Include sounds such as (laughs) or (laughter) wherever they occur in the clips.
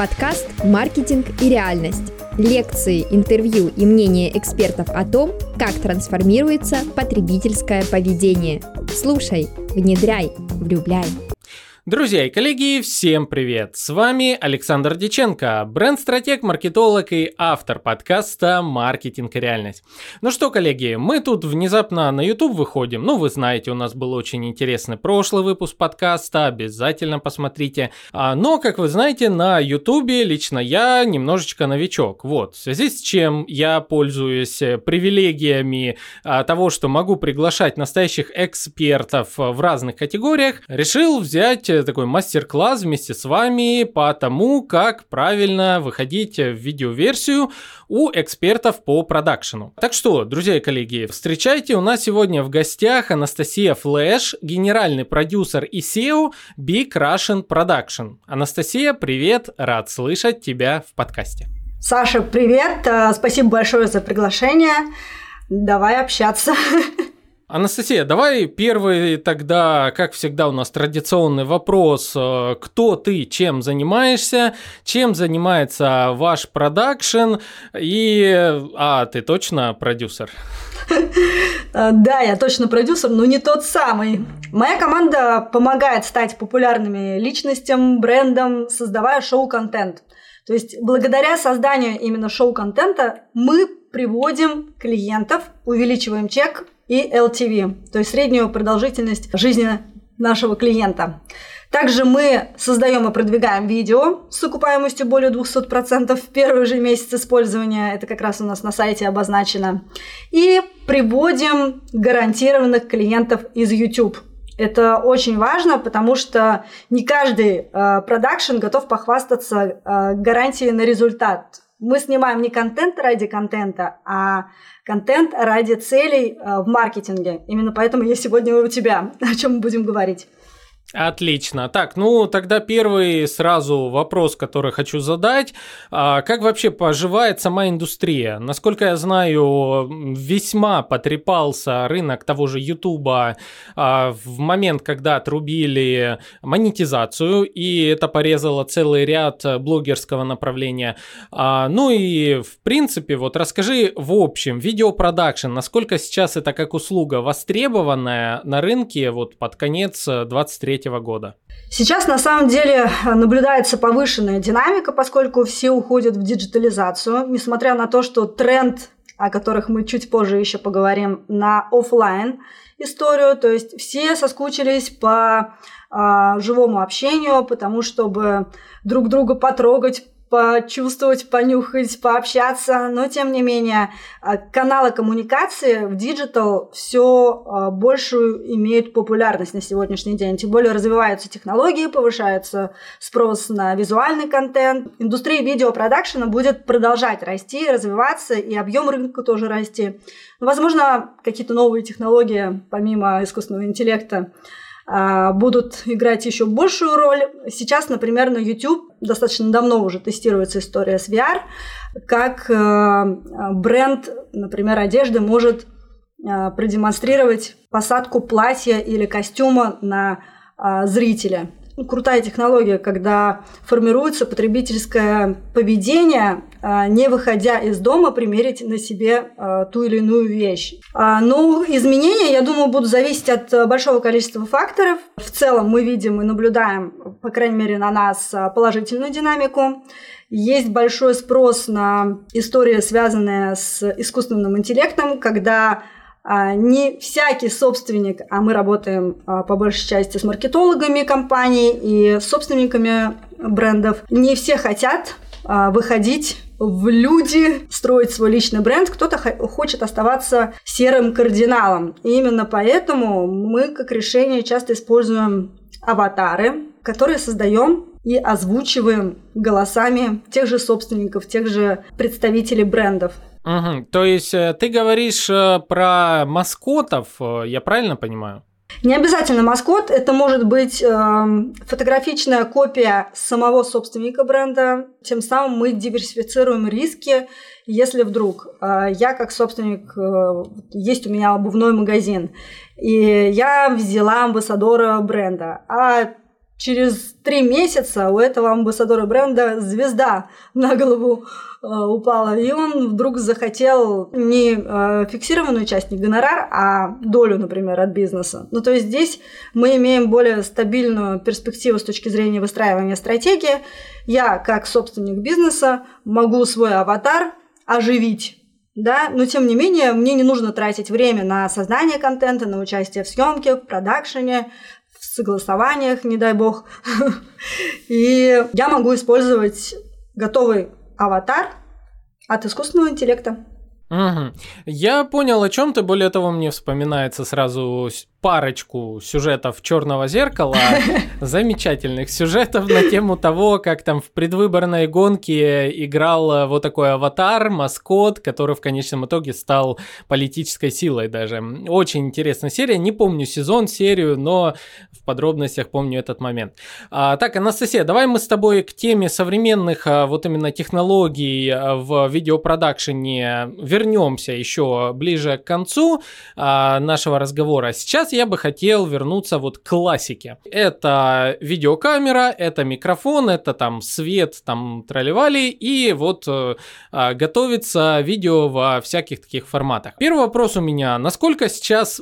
Подкаст «Маркетинг и реальность». Лекции, интервью и мнения экспертов о том, как трансформируется потребительское поведение. Слушай, внедряй, влюбляй. Друзья и коллеги, всем привет! С вами Александр Диченко, бренд-стратег, маркетолог и автор подкаста «Маркетинг и реальность». Ну что, коллеги, мы тут внезапно на YouTube выходим. Ну, вы знаете, у нас был очень интересный прошлый выпуск подкаста, обязательно посмотрите. А, но, как вы знаете, на YouTube лично я немножечко новичок. Вот, в связи с чем я пользуюсь привилегиями а, того, что могу приглашать настоящих экспертов в разных категориях, решил взять такой мастер-класс вместе с вами по тому, как правильно выходить в видеоверсию у экспертов по продакшену. Так что, друзья и коллеги, встречайте, у нас сегодня в гостях Анастасия Флэш, генеральный продюсер и SEO Big Russian Production. Анастасия, привет, рад слышать тебя в подкасте. Саша, привет, э, спасибо большое за приглашение. Давай общаться. (laughs) Анастасия, давай первый тогда, как всегда, у нас традиционный вопрос. Э, кто ты, чем занимаешься, чем занимается ваш продакшн и... А, ты точно продюсер? Э, да, я точно продюсер, но не тот самый. Моя команда помогает стать популярными личностям, брендам, создавая шоу-контент. То есть благодаря созданию именно шоу-контента мы приводим клиентов, увеличиваем чек и LTV, то есть среднюю продолжительность жизни нашего клиента. Также мы создаем и продвигаем видео с окупаемостью более 200% в первый же месяц использования. Это как раз у нас на сайте обозначено. И приводим гарантированных клиентов из YouTube. Это очень важно, потому что не каждый э, продакшн готов похвастаться э, гарантией на результат. Мы снимаем не контент ради контента, а контент ради целей э, в маркетинге. Именно поэтому я сегодня у тебя. (laughs) О чем мы будем говорить? Отлично. Так, ну тогда первый сразу вопрос, который хочу задать. А, как вообще поживает сама индустрия? Насколько я знаю, весьма потрепался рынок того же Ютуба а, в момент, когда отрубили монетизацию, и это порезало целый ряд блогерского направления. А, ну и в принципе, вот расскажи в общем, видеопродакшн, насколько сейчас это как услуга востребованная на рынке вот под конец 23 года? Сейчас на самом деле наблюдается повышенная динамика, поскольку все уходят в диджитализацию, несмотря на то, что тренд, о которых мы чуть позже еще поговорим, на офлайн историю, то есть все соскучились по а, живому общению, потому чтобы друг друга потрогать, почувствовать, понюхать, пообщаться, но тем не менее а, каналы коммуникации в digital все а, большую имеют популярность на сегодняшний день. Тем более развиваются технологии, повышается спрос на визуальный контент. Индустрия видеопродакшена будет продолжать расти, развиваться, и объем рынка тоже расти. Возможно, какие-то новые технологии, помимо искусственного интеллекта, будут играть еще большую роль. Сейчас, например, на YouTube достаточно давно уже тестируется история с VR, как э, бренд, например, одежды может э, продемонстрировать посадку платья или костюма на э, зрителя крутая технология, когда формируется потребительское поведение, а, не выходя из дома, примерить на себе а, ту или иную вещь. А, ну, изменения, я думаю, будут зависеть от большого количества факторов. В целом мы видим и наблюдаем, по крайней мере, на нас положительную динамику. Есть большой спрос на истории, связанные с искусственным интеллектом, когда не всякий собственник, а мы работаем а, по большей части с маркетологами компаний и собственниками брендов, не все хотят а, выходить в люди, строить свой личный бренд, кто-то хочет оставаться серым кардиналом. И именно поэтому мы как решение часто используем аватары, которые создаем и озвучиваем голосами тех же собственников, тех же представителей брендов. Угу. То есть э, ты говоришь э, про маскотов, э, я правильно понимаю? Не обязательно маскот, это может быть э, фотографичная копия самого собственника бренда. Тем самым мы диверсифицируем риски, если вдруг э, я как собственник, э, есть у меня обувной магазин, и я взяла амбассадора бренда, а через три месяца у этого амбассадора бренда звезда на голову э, упала, и он вдруг захотел не э, фиксированную часть, не гонорар, а долю, например, от бизнеса. Ну, то есть здесь мы имеем более стабильную перспективу с точки зрения выстраивания стратегии. Я, как собственник бизнеса, могу свой аватар оживить да, но тем не менее мне не нужно тратить время на создание контента, на участие в съемке, в продакшене, в согласованиях, не дай бог. (laughs) И я могу использовать готовый аватар от искусственного интеллекта. Угу. Я понял, о чем ты. Более того, мне вспоминается сразу парочку сюжетов Черного зеркала, (laughs) замечательных сюжетов на тему того, как там в предвыборной гонке играл э, вот такой аватар, маскот, который в конечном итоге стал политической силой даже. Очень интересная серия. Не помню сезон, серию, но в подробностях помню этот момент. А, так, Анастасия, давай мы с тобой к теме современных а, вот именно технологий а, в видеопродакшене вернемся еще ближе к концу а, нашего разговора. Сейчас я бы хотел вернуться вот к классике. Это видеокамера, это микрофон, это там свет, там тролливали, и вот э, а, готовится видео во всяких таких форматах. Первый вопрос у меня, насколько сейчас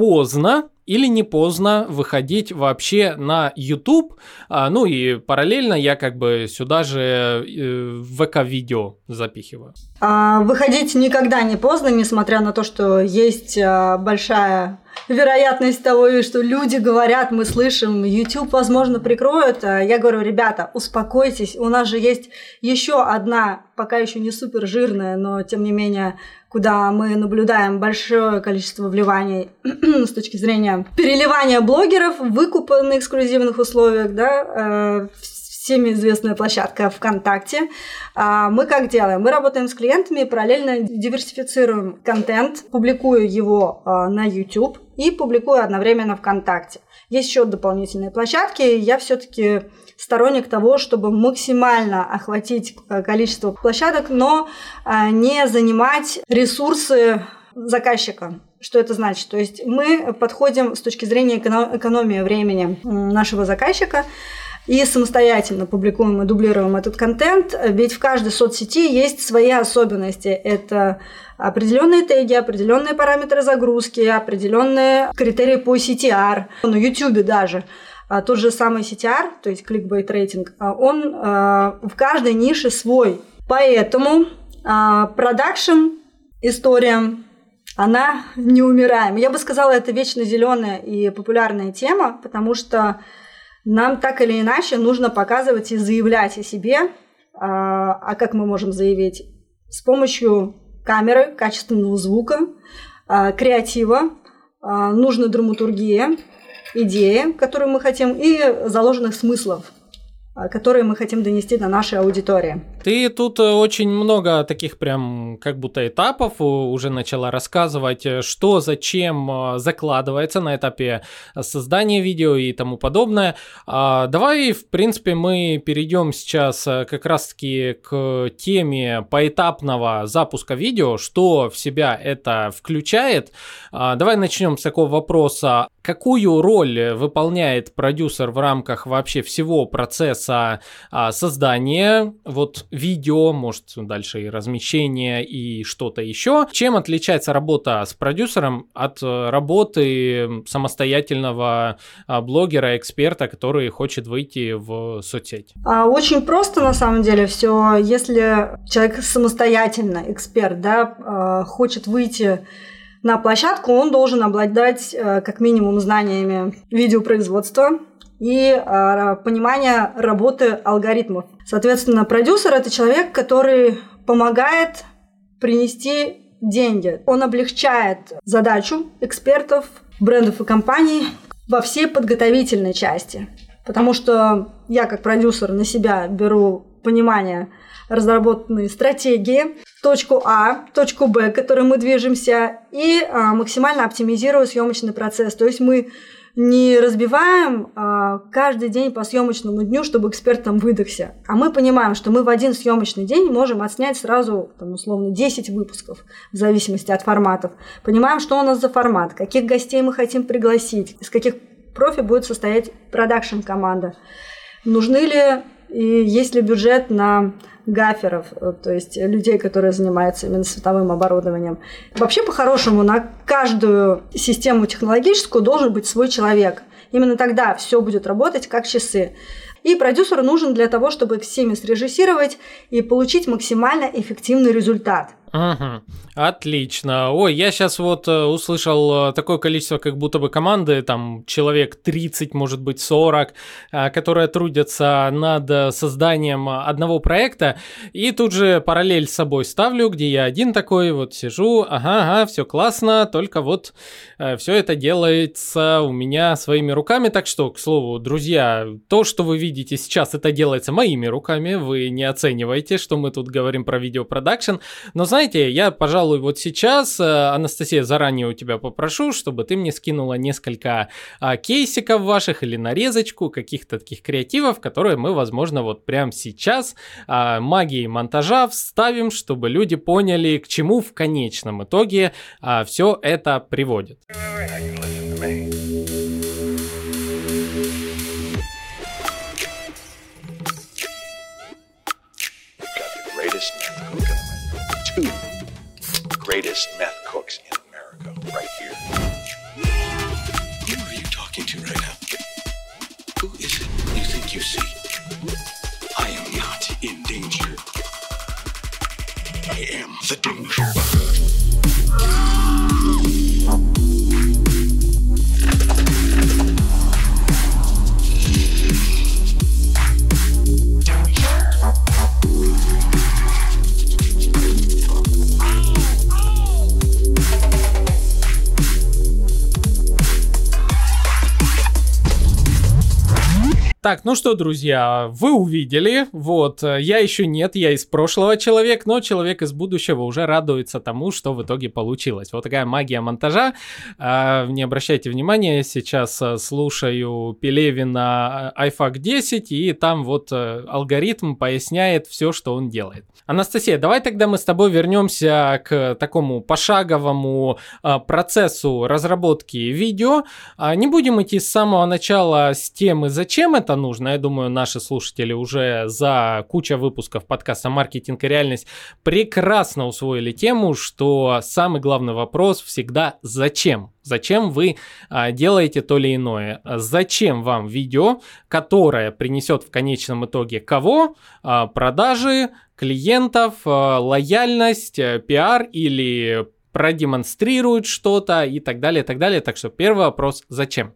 поздно или не поздно выходить вообще на YouTube. А, ну и параллельно я как бы сюда же э, ВК-видео запихиваю. А, выходить никогда не поздно, несмотря на то, что есть а, большая вероятность того, что люди говорят, мы слышим, YouTube, возможно, прикроют. А я говорю, ребята, успокойтесь, у нас же есть еще одна, пока еще не супер жирная, но тем не менее куда мы наблюдаем большое количество вливаний (clears throat) с точки зрения переливания блогеров, выкупа на эксклюзивных условиях, да, э, всеми известная площадка ВКонтакте. А, мы как делаем? Мы работаем с клиентами, параллельно диверсифицируем контент, публикую его а, на YouTube и публикую одновременно ВКонтакте. Есть еще дополнительные площадки. Я все-таки сторонник того, чтобы максимально охватить э, количество площадок, но э, не занимать ресурсы заказчика. Что это значит? То есть мы подходим с точки зрения экономии времени нашего заказчика и самостоятельно публикуем и дублируем этот контент, ведь в каждой соцсети есть свои особенности. Это определенные теги, определенные параметры загрузки, определенные критерии по CTR, на YouTube даже – а, тот же самый CTR, то есть clickbait рейтинг, а, он а, в каждой нише свой. Поэтому продакшн история, она неумираем. Я бы сказала, это вечно зеленая и популярная тема, потому что нам так или иначе нужно показывать и заявлять о себе. А как мы можем заявить? С помощью камеры, качественного звука, креатива, нужна драматургия, идеи, которую мы хотим, и заложенных смыслов. А, которые мы хотим донести до нашей аудитории. Ты тут э, очень много таких прям как будто этапов уже начала рассказывать, э, что, зачем э, закладывается на этапе создания видео и тому подобное. А, давай, в принципе, мы перейдем сейчас как раз-таки к теме поэтапного запуска видео, что в себя это включает. А, давай начнем с такого вопроса. Какую роль выполняет продюсер в рамках вообще всего процесса процесса а, создания вот видео, может дальше и размещения и что-то еще. Чем отличается работа с продюсером от э, работы самостоятельного а, блогера, эксперта, который хочет выйти в соцсеть? А, очень просто на самом деле все. Если человек самостоятельно, эксперт, да, а, хочет выйти на площадку, он должен обладать э, как минимум знаниями видеопроизводства, и э, понимание работы алгоритмов. Соответственно, продюсер это человек, который помогает принести деньги. Он облегчает задачу экспертов, брендов и компаний во всей подготовительной части. Потому что я как продюсер на себя беру понимание разработанные стратегии, точку А, точку Б, к которой мы движемся, и а, максимально оптимизирую съемочный процесс. То есть мы не разбиваем а, каждый день по съемочному дню, чтобы эксперт там выдохся. А мы понимаем, что мы в один съемочный день можем отснять сразу, там, условно, 10 выпусков, в зависимости от форматов. Понимаем, что у нас за формат, каких гостей мы хотим пригласить, из каких профи будет состоять продакшн-команда. Нужны ли и есть ли бюджет на гаферов, э, то есть людей, которые занимаются именно световым оборудованием. Вообще, по-хорошему, на каждую систему технологическую должен быть свой человек. Именно тогда все будет работать как часы. И продюсер нужен для того, чтобы всеми срежиссировать и получить максимально эффективный результат. Угу. Отлично. Ой, я сейчас вот э, услышал э, такое количество, как будто бы команды, там человек 30, может быть 40, э, которые трудятся над созданием одного проекта, и тут же параллель с собой ставлю, где я один такой вот сижу, ага, ага, все классно, только вот все это делается у меня своими руками, так что, к слову, друзья, то, что вы видите сейчас, это делается моими руками, вы не оцениваете, что мы тут говорим про видеопродакшн, но знаете, знаете, я, пожалуй, вот сейчас, э, Анастасия, заранее у тебя попрошу, чтобы ты мне скинула несколько а, кейсиков ваших или нарезочку каких-то таких креативов, которые мы, возможно, вот прямо сейчас а, магией монтажа вставим, чтобы люди поняли, к чему в конечном итоге а, все это приводит. Greatest meth cooks in America, right here. Who are you talking to right now? Who is it you think you see? I am not in danger. I am the danger. Так, ну что, друзья, вы увидели, вот, э, я еще нет, я из прошлого человек, но человек из будущего уже радуется тому, что в итоге получилось. Вот такая магия монтажа. А, не обращайте внимания, сейчас э, слушаю Пелевина iFAC 10, и там вот э, алгоритм поясняет все, что он делает. Анастасия, давай тогда мы с тобой вернемся к такому пошаговому процессу разработки видео. А, не будем идти с самого начала с темы, зачем это, это нужно. Я думаю, наши слушатели уже за куча выпусков подкаста «Маркетинг и реальность» прекрасно усвоили тему, что самый главный вопрос всегда «Зачем?». Зачем вы а, делаете то или иное? Зачем вам видео, которое принесет в конечном итоге кого? А, продажи, клиентов, а, лояльность, а, пиар или продемонстрирует что-то и так далее, и так далее. Так что первый вопрос, зачем?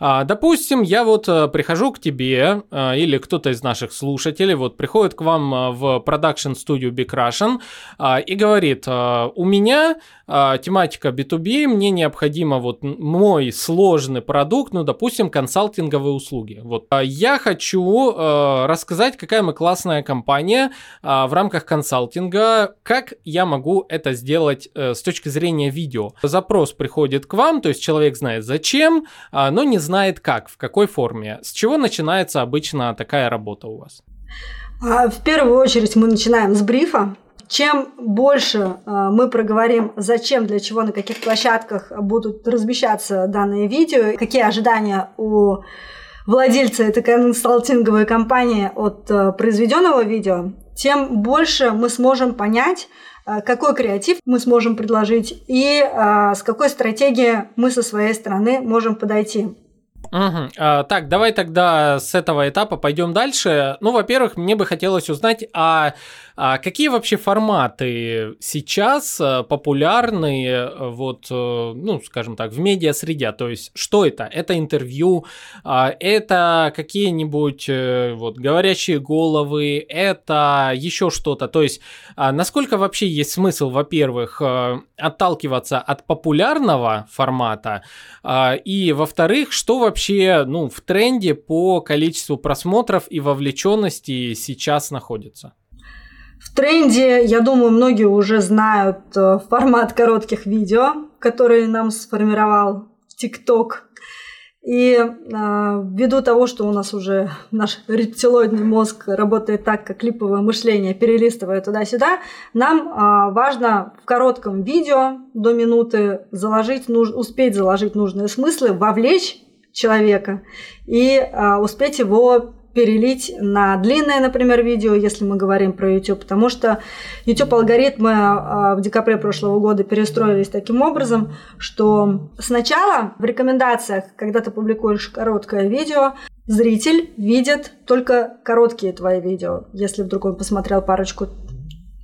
А, допустим, я вот а, прихожу к тебе а, или кто-то из наших слушателей вот приходит к вам а, в продакшн студию Big Russian а, и говорит, у меня тематика B2B, мне необходимо вот мой сложный продукт, ну, допустим, консалтинговые услуги. Вот я хочу рассказать, какая мы классная компания в рамках консалтинга, как я могу это сделать с точки точки зрения видео. Запрос приходит к вам, то есть человек знает зачем, а, но не знает как, в какой форме. С чего начинается обычно такая работа у вас? А, в первую очередь мы начинаем с брифа. Чем больше а, мы проговорим, зачем, для чего, на каких площадках будут размещаться данные видео, какие ожидания у владельца этой консалтинговой компании от произведенного видео, тем больше мы сможем понять, какой креатив мы сможем предложить и э, с какой стратегией мы со своей стороны можем подойти. Угу. А, так, давай тогда с этого этапа пойдем дальше. Ну, во-первых, мне бы хотелось узнать, а а какие вообще форматы сейчас э, популярны, э, вот, э, ну, скажем так, в медиа-среде? То есть, что это? Это интервью, а, это какие-нибудь вот говорящие головы, это еще что-то. То есть, а, насколько вообще есть смысл, во-первых, отталкиваться от популярного формата, и, во-вторых, что вообще, ну, в тренде по количеству просмотров и вовлеченности сейчас находится? В тренде, я думаю, многие уже знают э, формат коротких видео, который нам сформировал TikTok. И э, ввиду того, что у нас уже наш рептилоидный мозг работает так, как клиповое мышление, перелистывая туда-сюда, нам э, важно в коротком видео до минуты заложить, нуж, успеть заложить нужные смыслы, вовлечь человека и а, успеть его перелить на длинное, например, видео, если мы говорим про YouTube, потому что YouTube алгоритмы а, в декабре прошлого года перестроились таким образом, что сначала в рекомендациях, когда ты публикуешь короткое видео, зритель видит только короткие твои видео, если вдруг он посмотрел парочку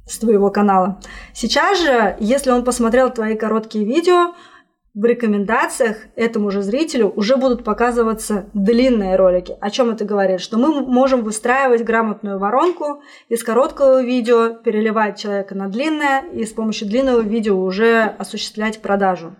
с твоего канала. Сейчас же, если он посмотрел твои короткие видео, в рекомендациях этому же зрителю уже будут показываться длинные ролики. О чем это говорит? Что мы можем выстраивать грамотную воронку из короткого видео, переливать человека на длинное и с помощью длинного видео уже осуществлять продажу.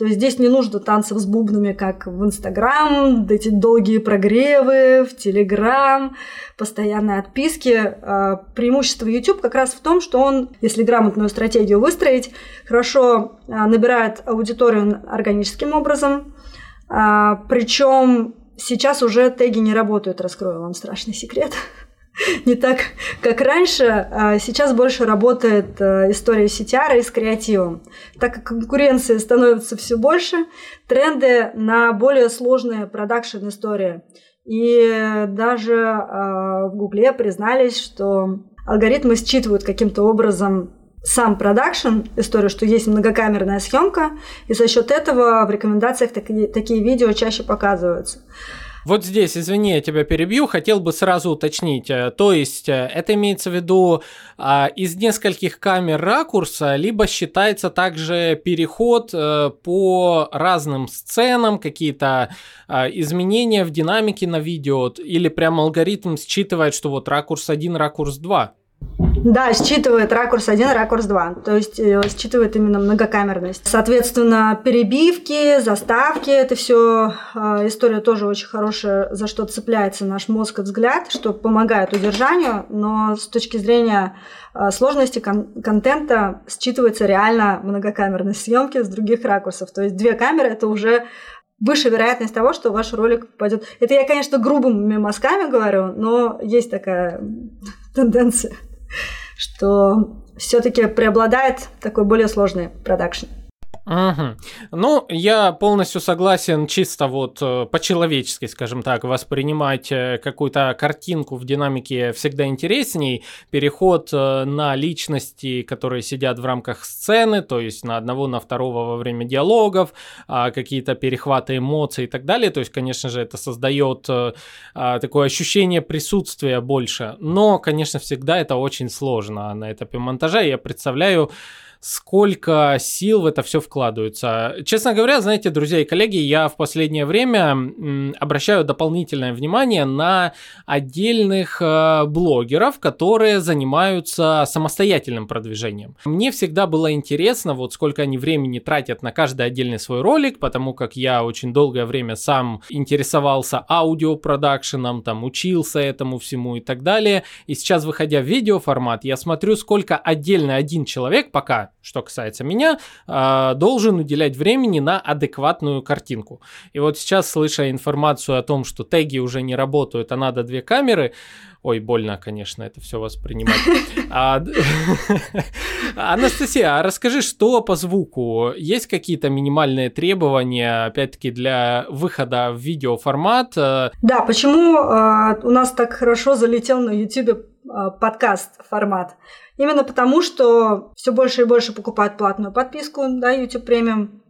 То есть здесь не нужно танцев с бубнами, как в Инстаграм, эти долгие прогревы, в Телеграм, постоянные отписки. А, преимущество YouTube как раз в том, что он, если грамотную стратегию выстроить, хорошо а, набирает аудиторию органическим образом, а, причем сейчас уже теги не работают, раскрою вам страшный секрет. (laughs) не так, как раньше. А сейчас больше работает э, история CTR и с креативом. Так как конкуренции становится все больше, тренды на более сложные продакшн истории. И даже э, в Гугле признались, что алгоритмы считывают каким-то образом сам продакшн, историю, что есть многокамерная съемка, и за счет этого в рекомендациях такие, такие видео чаще показываются. Вот здесь, извини, я тебя перебью, хотел бы сразу уточнить. Э, то есть э, это имеется в виду а, из нескольких камер ракурса, либо считается также переход а, по разным сценам, какие-то а, изменения в динамике на видео, или прям алгоритм считывает, что вот ракурс 1, ракурс 2? Да, считывает ракурс 1, ракурс 2. То есть э, считывает именно многокамерность. Соответственно, перебивки, заставки, это все э, история тоже очень хорошая, за что цепляется наш мозг и взгляд, что помогает удержанию, но с точки зрения э, сложности кон- контента считывается реально многокамерность съемки с других ракурсов. То есть две камеры это уже выше вероятность того, что ваш ролик пойдет. Это я, конечно, грубыми мазками говорю, но есть такая тенденция что все-таки преобладает такой более сложный продакшн. Угу. Ну, я полностью согласен чисто вот э, по-человечески, скажем так, воспринимать э, какую-то картинку в динамике всегда интересней. Переход э, на личности, которые сидят в рамках сцены, то есть на одного, на второго во время диалогов, а, какие-то перехваты эмоций и так далее. То есть, конечно же, это создает а, такое ощущение присутствия больше. Но, конечно, всегда это очень сложно на этапе монтажа. Я представляю, сколько сил в это все вкладывается. Честно говоря, знаете, друзья и коллеги, я в последнее время обращаю дополнительное внимание на отдельных э, блогеров, которые занимаются самостоятельным продвижением. Мне всегда было интересно, вот сколько они времени тратят на каждый отдельный свой ролик, потому как я очень долгое время сам интересовался аудиопродакшеном, там учился этому всему и так далее. И сейчас, выходя в видеоформат, я смотрю, сколько отдельно один человек пока что касается меня, а, должен уделять времени на адекватную картинку. И вот сейчас, слыша информацию о том, что теги уже не работают, а надо две камеры, Ой, больно, конечно, это все воспринимать. (laughs) А, (laughs) Анастасия, а расскажи, что по звуку? Есть какие-то минимальные требования, опять-таки, для выхода в видеоформат? Да, почему э, у нас так хорошо залетел на YouTube подкаст формат? Именно потому, что все больше и больше покупают платную подписку, да, YouTube премиум,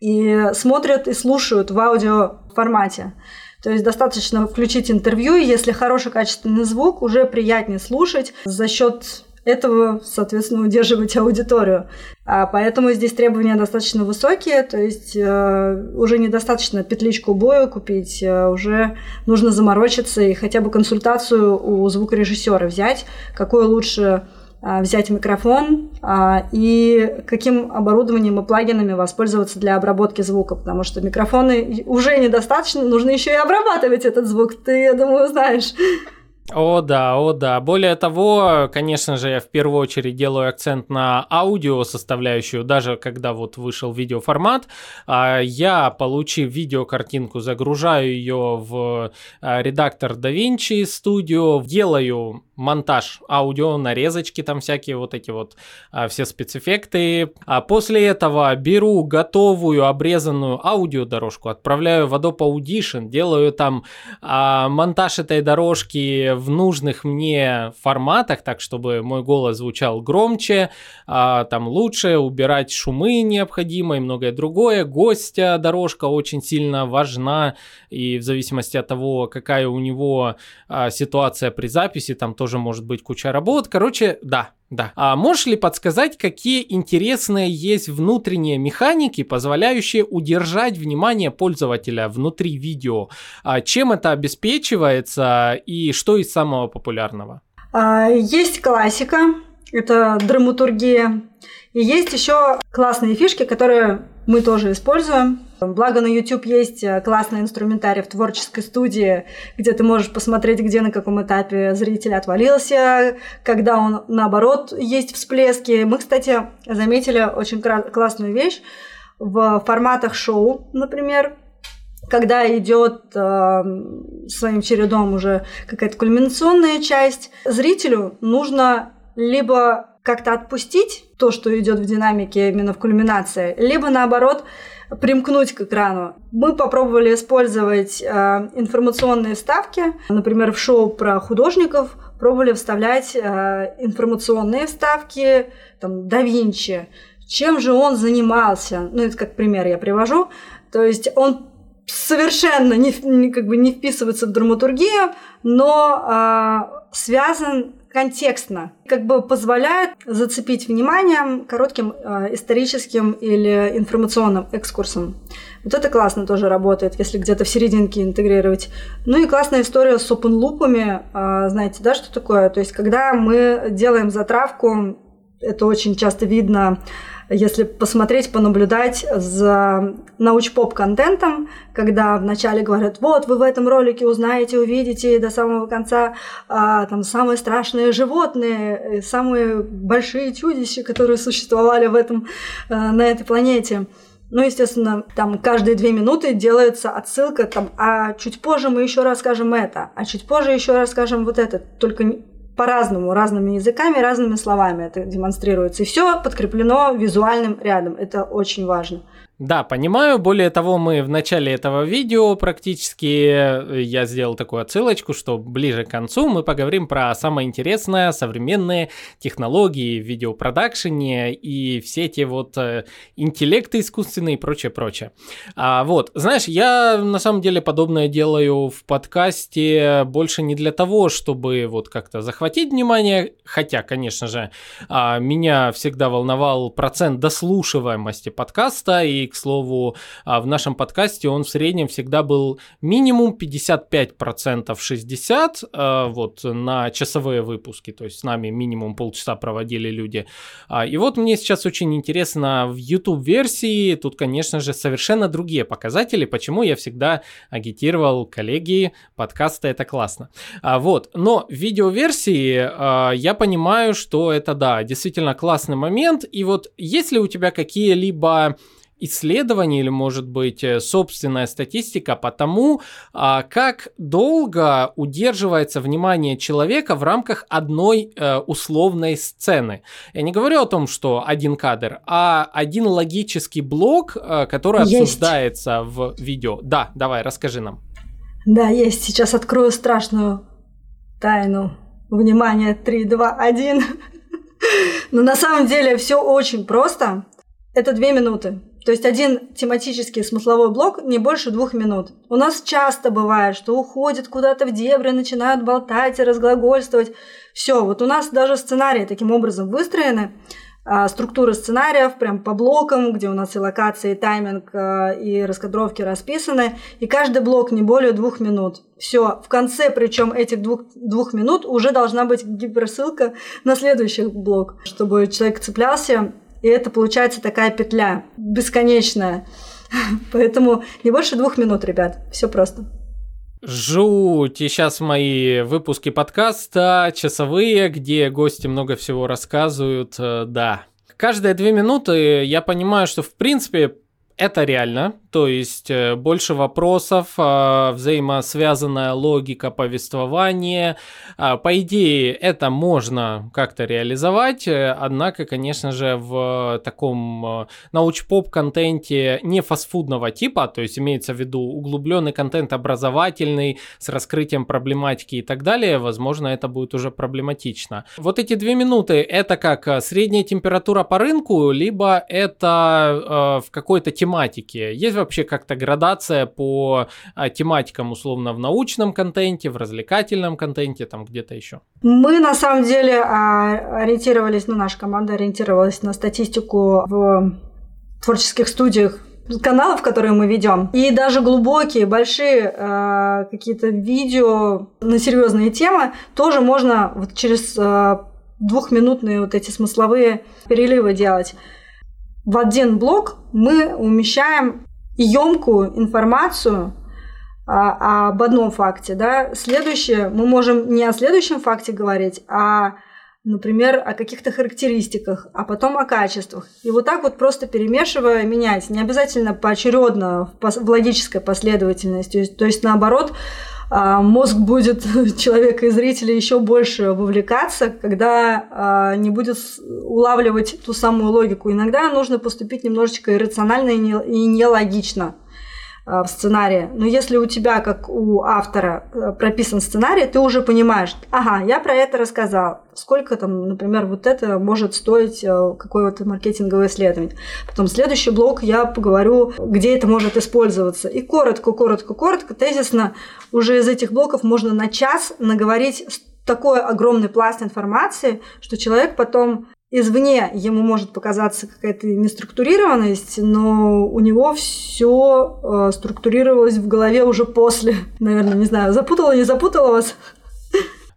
и смотрят и слушают в аудио формате. То есть достаточно включить интервью, и если хороший качественный звук, уже приятнее слушать за счет этого, соответственно, удерживать аудиторию. А поэтому здесь требования достаточно высокие, то есть э, уже недостаточно петличку боя купить, э, уже нужно заморочиться и хотя бы консультацию у звукорежиссера взять, какой лучше а, взять микрофон а, и каким оборудованием и плагинами воспользоваться для обработки звука, потому что микрофоны уже недостаточно, нужно еще и обрабатывать этот звук, ты, я думаю, знаешь. О да, о да. Более того, конечно же, я в первую очередь делаю акцент на аудио составляющую, даже когда вот вышел видеоформат. А, я, получив видеокартинку, загружаю ее в а, редактор DaVinci Studio, делаю монтаж аудио, нарезочки там всякие вот эти вот а, все спецэффекты. А после этого беру готовую обрезанную аудиодорожку, отправляю в Adobe Audition, делаю там монтаж этой дорожки в нужных мне форматах, так чтобы мой голос звучал громче, а, там лучше, убирать шумы необходимо и многое другое. Гостя дорожка очень сильно важна, и в зависимости от того, какая у него а, ситуация при записи, там тоже может быть куча работ. Короче, да, да. А можешь ли подсказать, какие интересные есть внутренние механики, позволяющие удержать внимание пользователя внутри видео? А чем это обеспечивается и что из самого популярного? А, есть классика, это драматургия. И есть еще классные фишки, которые мы тоже используем. Благо на YouTube есть э, классный инструментарий в творческой студии, где ты можешь посмотреть, где на каком этапе зритель отвалился, когда он, наоборот, есть всплески. Мы, кстати, заметили очень классную вещь в форматах шоу, например, когда идет э, своим чередом уже какая-то кульминационная часть, зрителю нужно либо как-то отпустить то, что идет в динамике именно в кульминации, либо наоборот примкнуть к экрану. Мы попробовали использовать э, информационные вставки, например, в шоу про художников пробовали вставлять э, информационные вставки, там, да Винчи. Чем же он занимался? Ну, это как пример я привожу. То есть он совершенно не, как бы не вписывается в драматургию, но э, связан контекстно, как бы позволяет зацепить внимание коротким э, историческим или информационным экскурсом. Вот это классно тоже работает, если где-то в серединке интегрировать. Ну и классная история с open лупами. Э, знаете, да, что такое? То есть, когда мы делаем затравку, это очень часто видно если посмотреть, понаблюдать за науч-поп-контентом, когда вначале говорят, вот, вы в этом ролике узнаете, увидите до самого конца а, там самые страшные животные, самые большие чудища, которые существовали в этом, а, на этой планете. Ну, естественно, там каждые две минуты делается отсылка, там, а чуть позже мы еще расскажем это, а чуть позже еще расскажем вот это. Только по-разному, разными языками, разными словами это демонстрируется. И все подкреплено визуальным рядом. Это очень важно. Да, понимаю. Более того, мы в начале этого видео практически, э, я сделал такую отсылочку, что ближе к концу мы поговорим про самое интересное, современные технологии в видеопродакшене и все эти вот э, интеллекты искусственные и прочее, прочее. А, вот, знаешь, я на самом деле подобное делаю в подкасте больше не для того, чтобы вот как-то захватить внимание, хотя, конечно же, а, меня всегда волновал процент дослушиваемости подкаста и к слову, а, в нашем подкасте он в среднем всегда был минимум 55%, 60% а, вот на часовые выпуски, то есть с нами минимум полчаса проводили люди. А, и вот мне сейчас очень интересно в YouTube-версии, тут, конечно же, совершенно другие показатели, почему я всегда агитировал коллеги, подкасты это классно. Вот, но в видеоверсии я понимаю, что это, да, действительно классный момент, и вот если у тебя какие-либо исследований или, может быть, э, собственная статистика по тому, а, как долго удерживается внимание человека в рамках одной э, условной сцены. Я не говорю о том, что один кадр, а один логический блок, э, который есть. обсуждается в видео. Да, давай, расскажи нам. Да, есть. Сейчас открою страшную тайну. Внимание, 3, 2, 1. Но на самом деле все очень просто. Это две минуты. То есть один тематический смысловой блок не больше двух минут. У нас часто бывает, что уходят куда-то в дебри, начинают болтать и разглагольствовать. Все, вот у нас даже сценарии таким образом выстроены, а, структура сценариев прям по блокам, где у нас и локации, и тайминг, а, и раскадровки расписаны, и каждый блок не более двух минут. Все, в конце, причем этих двух, двух минут уже должна быть гиперссылка на следующий блок, чтобы человек цеплялся и это получается такая петля бесконечная. (laughs) Поэтому не больше двух минут, ребят. Все просто. Жуть! И сейчас мои выпуски подкаста часовые, где гости много всего рассказывают, э, да. Каждые две минуты я понимаю, что в принципе это реально, то есть э, больше вопросов, а, взаимосвязанная логика повествования. А, по идее, это можно как-то реализовать, э, однако, конечно же, в таком э, науч-поп-контенте не фастфудного типа, то есть имеется в виду углубленный контент образовательный с раскрытием проблематики и так далее, возможно, это будет уже проблематично. Вот эти две минуты, это как средняя температура по рынку, либо это в какой-то тематике. Есть вообще как-то градация по а, тематикам, условно, в научном контенте, в развлекательном контенте, там где-то еще? Мы на самом деле а, ориентировались, ну, наша команда ориентировалась на статистику в творческих студиях каналов, которые мы ведем, и даже глубокие, большие э, какие-то видео на серьезные темы тоже можно вот через э, двухминутные вот эти смысловые переливы делать. В один блок мы умещаем емкую информацию а, об одном факте. Да? Следующее, мы можем не о следующем факте говорить, а, например, о каких-то характеристиках, а потом о качествах. И вот так вот просто перемешивая, менять. Не обязательно поочередно, в, в логической последовательности. То есть, то есть наоборот, а, мозг будет (laughs) человека и зрителя еще больше вовлекаться, когда а, не будет улавливать ту самую логику. Иногда нужно поступить немножечко иррационально и нелогично. А, в сценарии. Но если у тебя, как у автора, э, прописан сценарий, ты уже понимаешь, ага, я про это рассказал. Сколько там, например, вот это может стоить э, какое-то маркетинговое исследование. Потом следующий блок я поговорю, где это может использоваться. И коротко, коротко, коротко, тезисно уже из этих блоков можно на час наговорить такой огромный пласт информации, что человек потом извне ему может показаться какая-то неструктурированность, но у него все э, структурировалось в голове уже после. Наверное, не знаю, запутала, не запутала вас?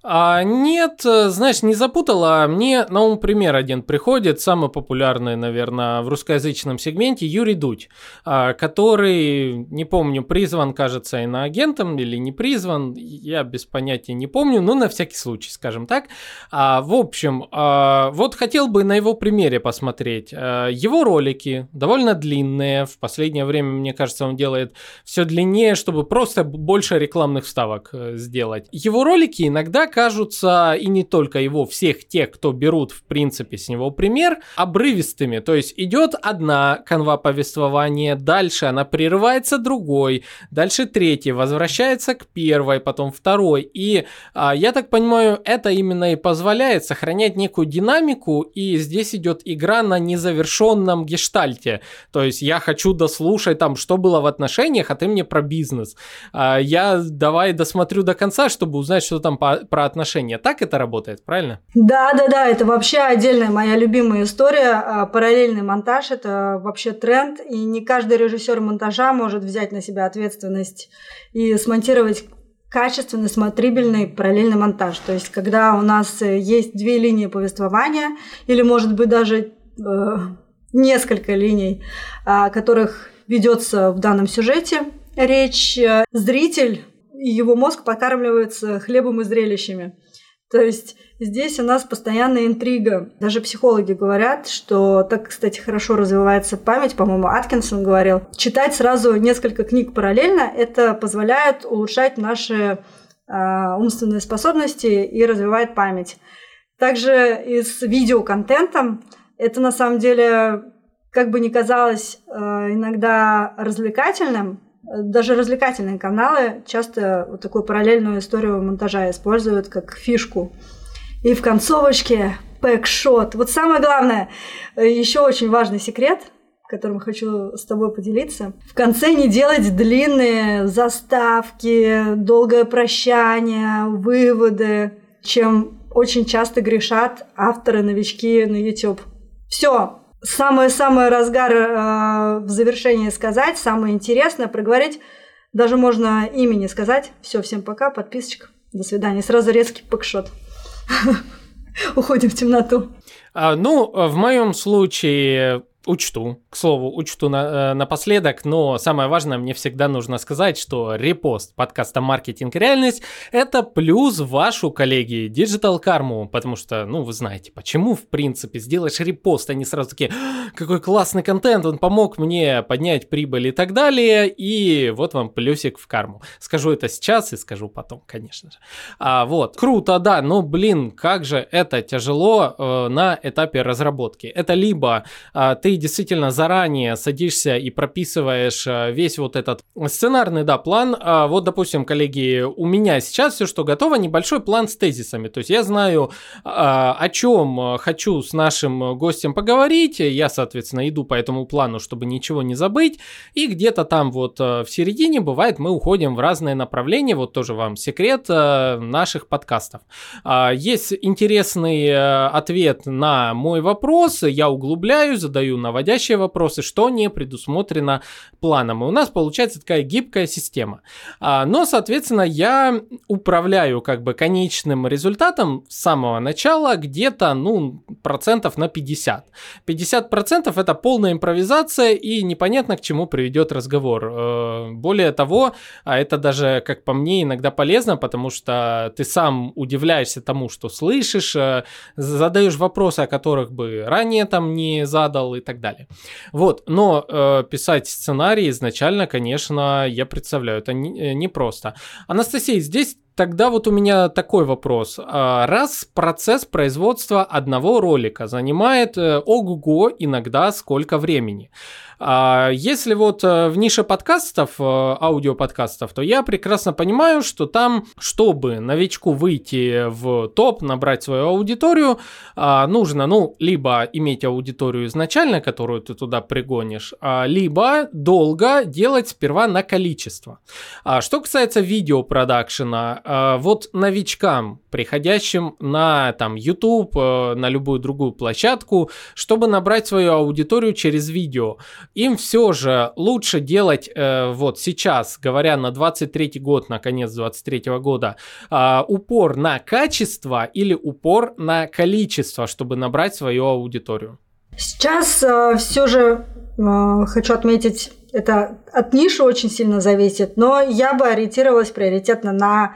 А, нет, э, знаешь, не запутала. Мне на ум пример один приходит, самый популярный, наверное, в русскоязычном сегменте, Юрий Дудь, а, который, не помню, призван, кажется, иноагентом или не призван, я без понятия не помню, но на всякий случай, скажем так. А, в общем, а, вот хотел бы на его примере посмотреть. А, его ролики довольно длинные, в последнее время, мне кажется, он делает все длиннее, чтобы просто больше рекламных вставок э, сделать. Его ролики иногда кажутся, и не только его, всех тех, кто берут, в принципе, с него пример, обрывистыми. То есть идет одна канва повествования, дальше она прерывается другой, дальше третий, возвращается к первой, потом второй. И а, я так понимаю, это именно и позволяет сохранять некую динамику, и здесь идет игра на незавершенном гештальте. То есть я хочу дослушать там, что было в отношениях, а ты мне про бизнес. А, я давай досмотрю до конца, чтобы узнать, что там по, про отношения. Так это работает, правильно? Да, да, да, это вообще отдельная моя любимая история. А, параллельный монтаж – это вообще тренд, и не каждый режиссер монтажа может взять на себя ответственность и смонтировать качественный, смотрибельный параллельный монтаж. То есть, когда у нас э, есть две линии повествования, или, может быть, даже э, несколько линий, о которых ведется в данном сюжете речь, э, зритель его мозг покармливается хлебом и зрелищами. То есть здесь у нас постоянная интрига. Даже психологи говорят, что так, кстати, хорошо развивается память, по-моему, Аткинсон говорил. Читать сразу несколько книг параллельно, это позволяет улучшать наши э, умственные способности и развивает память. Также и с видеоконтентом это на самом деле, как бы ни казалось э, иногда развлекательным, даже развлекательные каналы часто вот такую параллельную историю монтажа используют как фишку. И в концовочке пэкшот. Вот самое главное, еще очень важный секрет, которым хочу с тобой поделиться. В конце не делать длинные заставки, долгое прощание, выводы, чем очень часто грешат авторы-новички на YouTube. Все, самое-самое разгар э, в завершении сказать, самое интересное проговорить. Даже можно имени сказать. Все, всем пока, подписочка. До свидания. Сразу резкий пэкшот. (laughs) Уходим в темноту. А, ну, в моем случае Учту, к слову, учту на, э, напоследок, но самое важное, мне всегда нужно сказать, что репост подкаста «Маркетинг. Реальность» — это плюс вашу, коллеги, Digital Karma, потому что, ну, вы знаете, почему, в принципе, сделаешь репост, они сразу такие, «А, какой классный контент, он помог мне поднять прибыль и так далее, и вот вам плюсик в карму. Скажу это сейчас и скажу потом, конечно же. А, вот, круто, да, но, блин, как же это тяжело э, на этапе разработки. Это либо э, ты действительно заранее садишься и прописываешь э, весь вот этот сценарный, да, план. А вот, допустим, коллеги, у меня сейчас все, что готово, небольшой план с тезисами. То есть я знаю, а, о чем хочу с нашим гостем поговорить. Я, соответственно, иду по этому плану, чтобы ничего не забыть. И где-то там вот э, в середине, бывает, мы уходим в разные направления. Вот тоже вам секрет э, наших подкастов. А, есть интересный ответ на мой вопрос. Я углубляюсь, задаю наводящие вопросы, что не предусмотрено планом. И у нас получается такая гибкая система. А, но, соответственно, я управляю как бы конечным результатом с самого начала где-то, ну, процентов на 50. 50 процентов это полная импровизация и непонятно к чему приведет разговор. Э, более того, а это даже, как по мне, иногда полезно, потому что ты сам удивляешься тому, что слышишь, э, задаешь вопросы, о которых бы ранее там не задал и так далее. Вот, но э, писать сценарий изначально, конечно, я представляю, это непросто. Не, не Анастасия, здесь Тогда вот у меня такой вопрос. А, раз процесс производства одного ролика занимает э, ого-го иногда сколько времени, а если вот э, в нише подкастов, э, аудиоподкастов, то я прекрасно понимаю, что там, чтобы новичку выйти в топ, набрать свою аудиторию, а, нужно, ну, либо иметь аудиторию изначально, которую ты туда пригонишь, либо долго делать сперва на количество. Что касается видеопродакшена, вот новичкам, приходящим на там YouTube, э, на любую другую площадку, чтобы набрать свою аудиторию через видео, им все же лучше делать э, вот сейчас, говоря на 23 год, на конец 23 года, э, упор на качество или упор на количество, чтобы набрать свою аудиторию? Сейчас э, все же э, хочу отметить, это от ниши очень сильно зависит, но я бы ориентировалась приоритетно на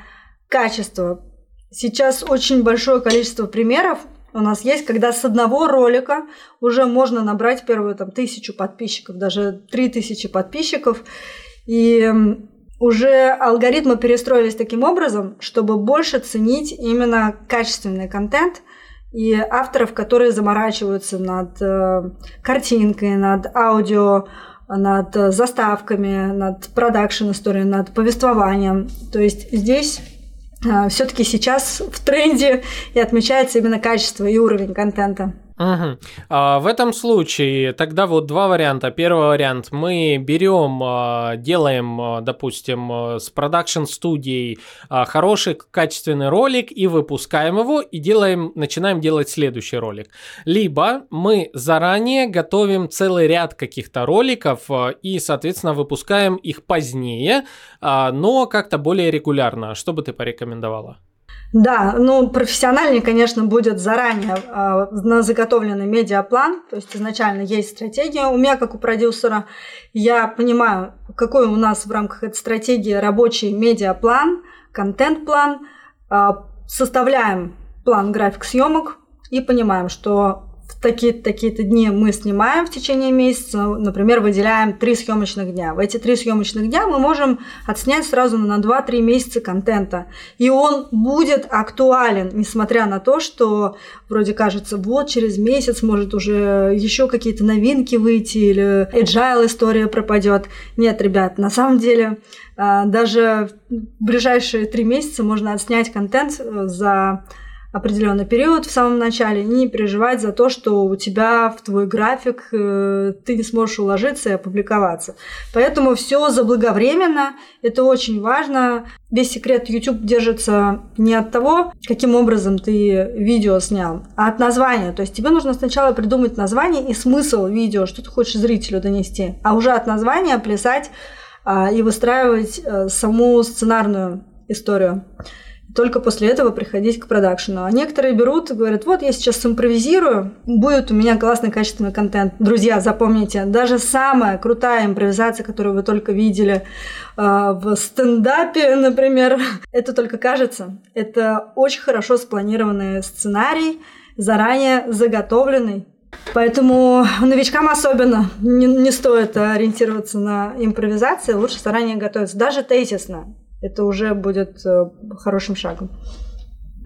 качество. Сейчас очень большое количество примеров у нас есть, когда с одного ролика уже можно набрать первую там тысячу подписчиков, даже три тысячи подписчиков. И уже алгоритмы перестроились таким образом, чтобы больше ценить именно качественный контент и авторов, которые заморачиваются над э, картинкой, над аудио, над заставками, над продакшн историей, над повествованием. То есть здесь все-таки сейчас в тренде и отмечается именно качество и уровень контента. Угу. А, в этом случае тогда вот два варианта. Первый вариант мы берем, а, делаем, а, допустим, с продакшн студией хороший качественный ролик и выпускаем его и делаем, начинаем делать следующий ролик. Либо мы заранее готовим целый ряд каких-то роликов и, соответственно, выпускаем их позднее, но как-то более регулярно. Что бы ты порекомендовала? Да, ну профессиональнее, конечно, будет заранее э, на заготовленный медиаплан, то есть изначально есть стратегия. У меня, как у продюсера, я понимаю, какой у нас в рамках этой стратегии рабочий медиаплан, контент-план, э, составляем план график съемок и понимаем, что в такие-то такие дни мы снимаем в течение месяца, например, выделяем три съемочных дня. В эти три съемочных дня мы можем отснять сразу на 2-3 месяца контента. И он будет актуален, несмотря на то, что вроде кажется, вот через месяц может уже еще какие-то новинки выйти или agile история пропадет. Нет, ребят, на самом деле а, даже в ближайшие три месяца можно отснять контент э, за определенный период в самом начале, не переживать за то, что у тебя в твой график э, ты не сможешь уложиться и опубликоваться. Поэтому все заблаговременно, это очень важно. Весь секрет YouTube держится не от того, каким образом ты видео снял, а от названия. То есть тебе нужно сначала придумать название и смысл видео, что ты хочешь зрителю донести, а уже от названия плясать а, и выстраивать а, саму сценарную историю. Только после этого приходить к продакшену. А некоторые берут и говорят, вот я сейчас импровизирую, будет у меня классный качественный контент. Друзья, запомните, даже самая крутая импровизация, которую вы только видели э, в стендапе, (laughs) например, (laughs) это только кажется. Это очень хорошо спланированный сценарий, заранее заготовленный. Поэтому новичкам особенно не, не стоит ориентироваться на импровизации, лучше заранее готовиться, даже тезисно это уже будет э, хорошим шагом.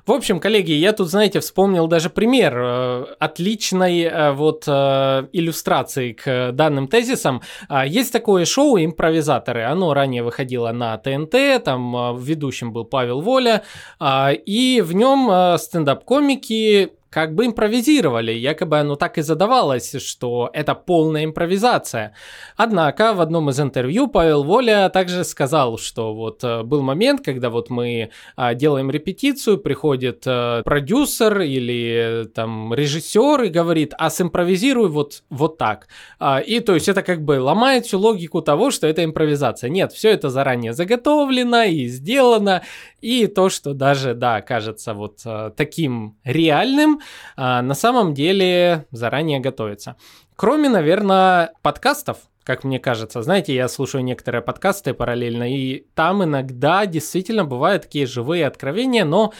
В общем, коллеги, я тут, знаете, вспомнил даже пример э, отличной э, вот иллюстрации к данным тезисам. А, есть такое шоу «Импровизаторы». Оно ранее выходило на ТНТ, там ведущим был Павел Воля, а, и в нем стендап-комики как бы импровизировали, якобы оно так и задавалось, что это полная импровизация. Однако в одном из интервью Павел Воля также сказал, что вот э, был момент, когда вот мы а, делаем репетицию, приходит а, продюсер или там режиссер и говорит, а симпровизируй вот, вот так. А, и то есть это как бы ломает всю логику того, что это импровизация. Нет, все это заранее заготовлено и сделано, и то, что даже, да, кажется вот таким реальным, а, на самом деле заранее готовится. Кроме, наверное, подкастов, как мне кажется. Знаете, я слушаю некоторые подкасты параллельно, и там иногда действительно бывают такие живые откровения, но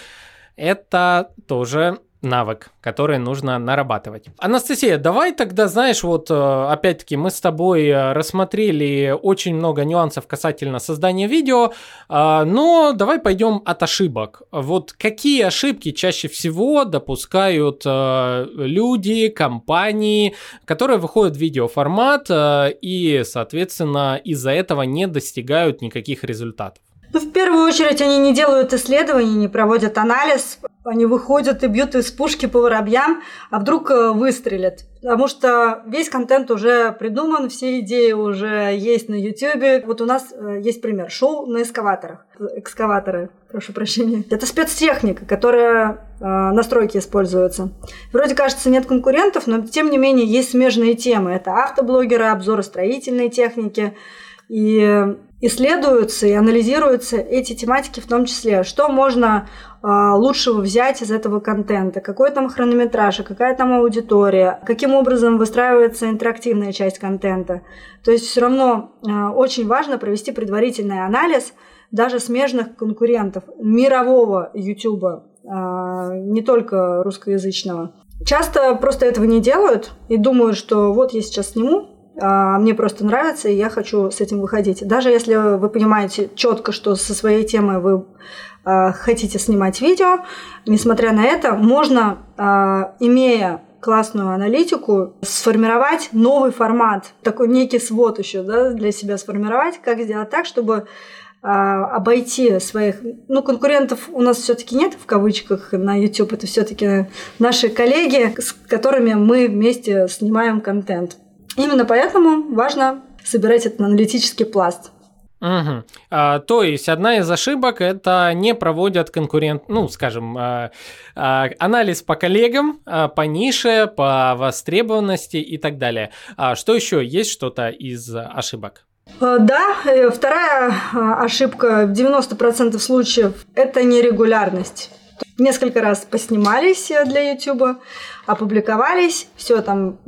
это тоже навык, который нужно нарабатывать. Анастасия, давай тогда, знаешь, вот э, опять-таки мы с тобой э, рассмотрели очень много нюансов касательно создания видео, а, но давай пойдем от ошибок. Вот какие ошибки чаще всего допускают э, люди, компании, которые выходят в видеоформат и, соответственно, из-за этого не достигают никаких результатов? Ну, в первую очередь, они не делают исследований, не проводят анализ. Они выходят и бьют из пушки по воробьям, а вдруг э, выстрелят. Потому что весь контент уже придуман, все идеи уже есть на YouTube. Вот у нас э, есть пример. Шоу на эскаваторах. Экскаваторы, прошу прощения. Это спецтехника, которая э, на стройке используется. Вроде кажется, нет конкурентов, но тем не менее есть смежные темы. Это автоблогеры, обзоры строительной техники. И исследуются и анализируются эти тематики в том числе. Что можно э, лучшего взять из этого контента? Какой там хронометраж, какая там аудитория? Каким образом выстраивается интерактивная часть контента? То есть все равно э, очень важно провести предварительный анализ даже смежных конкурентов мирового YouTube, не только русскоязычного. Часто просто этого не делают и думают, что вот я сейчас сниму, а, мне просто нравится, и я хочу с этим выходить. Даже если вы понимаете четко, что со своей темой вы а, хотите снимать видео, несмотря на это, можно, а, имея классную аналитику, сформировать новый формат, такой некий свод еще да, для себя сформировать, как сделать так, чтобы обойти своих, ну, конкурентов у нас все-таки нет в кавычках на YouTube, это все-таки наши коллеги, с которыми мы вместе снимаем контент. Именно поэтому важно собирать этот аналитический пласт. Угу. А, то есть одна из ошибок это не проводят конкурент, ну, скажем, а, а, анализ по коллегам, а, по нише, по востребованности и так далее. А что еще есть что-то из ошибок? А, да, э, вторая а, ошибка в 90% случаев это нерегулярность. Несколько раз поснимались э, для YouTube, опубликовались, все там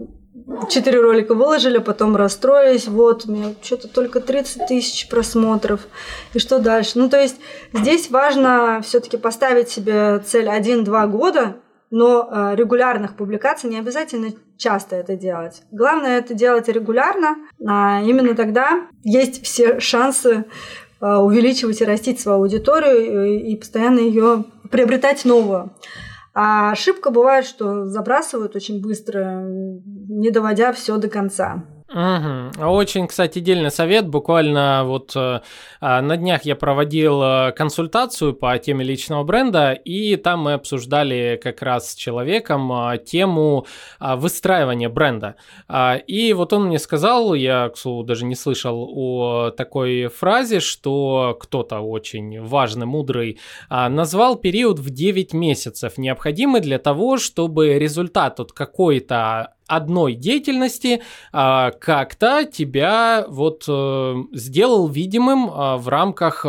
четыре ролика выложили, потом расстроились, вот, у меня что-то только 30 тысяч просмотров, и что дальше? Ну, то есть здесь важно все таки поставить себе цель 1-2 года, но э, регулярных публикаций не обязательно часто это делать. Главное это делать регулярно, а именно тогда есть все шансы э, увеличивать и растить свою аудиторию и, и постоянно ее приобретать новую. А ошибка бывает, что забрасывают очень быстро, не доводя все до конца. Угу. Очень, кстати, дельный совет. Буквально вот э, а, на днях я проводил э, консультацию по теме личного бренда, и там мы обсуждали как раз с человеком э, тему э, выстраивания бренда. Э, и вот он мне сказал, я, к слову, даже не слышал о такой фразе, что кто-то очень важный, мудрый, э, назвал период в 9 месяцев, необходимый для того, чтобы результат от какой-то одной деятельности а, как-то тебя вот э, сделал видимым а, в рамках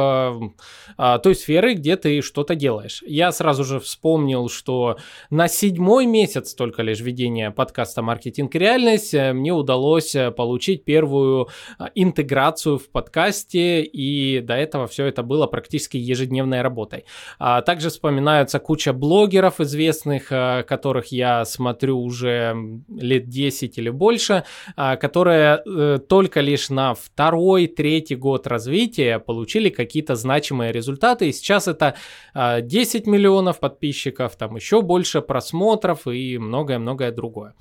а, той сферы, где ты что-то делаешь. Я сразу же вспомнил, что на седьмой месяц только лишь ведения подкаста «Маркетинг реальность» э, мне удалось э, получить первую интеграцию в подкасте, и до этого все это было практически ежедневной работой. Также вспоминаются куча блогеров известных, которых я смотрю уже лет 10 или больше, а, которые э, только лишь на второй, третий год развития получили какие-то значимые результаты. И сейчас это 10 а, миллионов подписчиков, там еще больше просмотров и многое-многое другое.